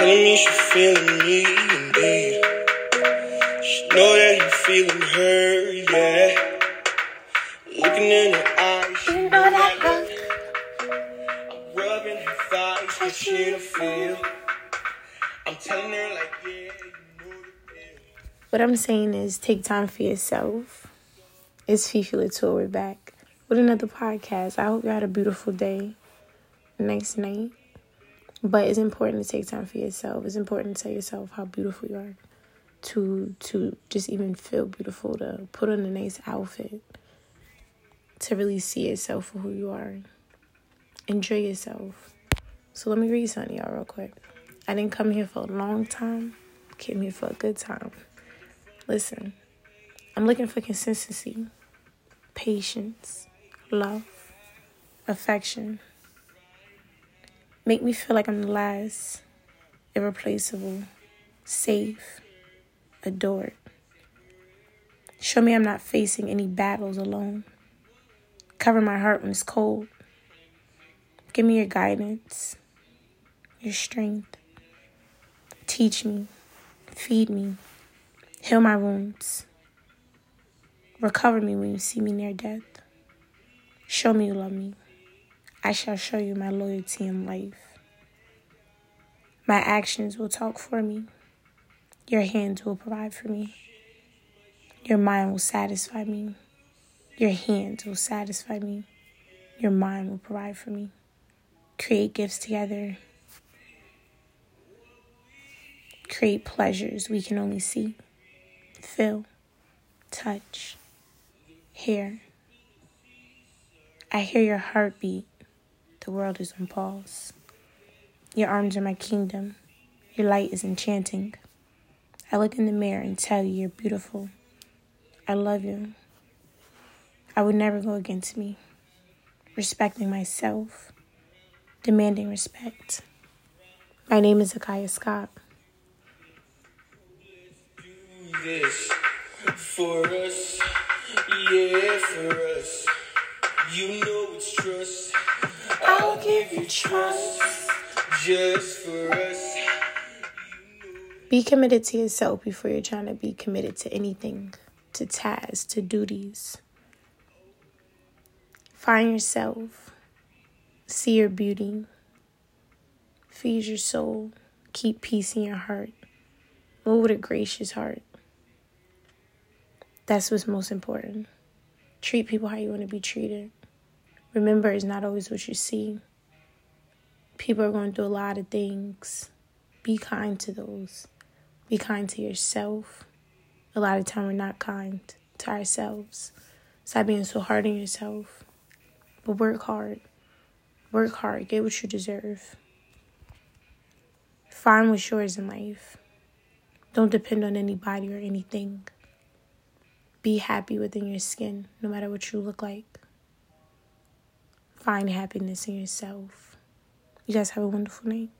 telling me she feeling me indeed. She know that he feeling her, yeah. Looking in her rubbing her but she don't feel. I'm telling her like, yeah, you know the deal. What I'm saying is take time for yourself. It's Fifi Latour. We're back with another podcast. I hope you had a beautiful day. Nice night. But it's important to take time for yourself. It's important to tell yourself how beautiful you are. To to just even feel beautiful, to put on a nice outfit, to really see yourself for who you are. Enjoy yourself. So let me read something y'all real quick. I didn't come here for a long time. Came here for a good time. Listen, I'm looking for consistency, patience, love, affection. Make me feel like I'm the last, irreplaceable, safe, adored. Show me I'm not facing any battles alone. Cover my heart when it's cold. Give me your guidance, your strength. Teach me, feed me, heal my wounds. Recover me when you see me near death. Show me you love me. I shall show you my loyalty in life. My actions will talk for me. Your hands will provide for me. Your mind will satisfy me. Your hands will satisfy me. Your mind will provide for me. Create gifts together. Create pleasures we can only see, feel, touch, hear. I hear your heartbeat. The world is on pause. Your arms are my kingdom. Your light is enchanting. I look in the mirror and tell you you're beautiful. I love you. I would never go against me. Respecting myself. Demanding respect. My name is Akaya Scott. this for us, yeah, for us. You know it's trust. I'll give you trust just for us. Be committed to yourself before you're trying to be committed to anything, to tasks, to duties. Find yourself, see your beauty, feed your soul, keep peace in your heart, move with a gracious heart. That's what's most important. Treat people how you want to be treated. Remember, it's not always what you see. People are going through a lot of things. Be kind to those. Be kind to yourself. A lot of time we're not kind to ourselves. Stop being so hard on yourself. But work hard. Work hard. Get what you deserve. Find what's yours in life. Don't depend on anybody or anything. Be happy within your skin, no matter what you look like. Find happiness in yourself. You guys have a wonderful night.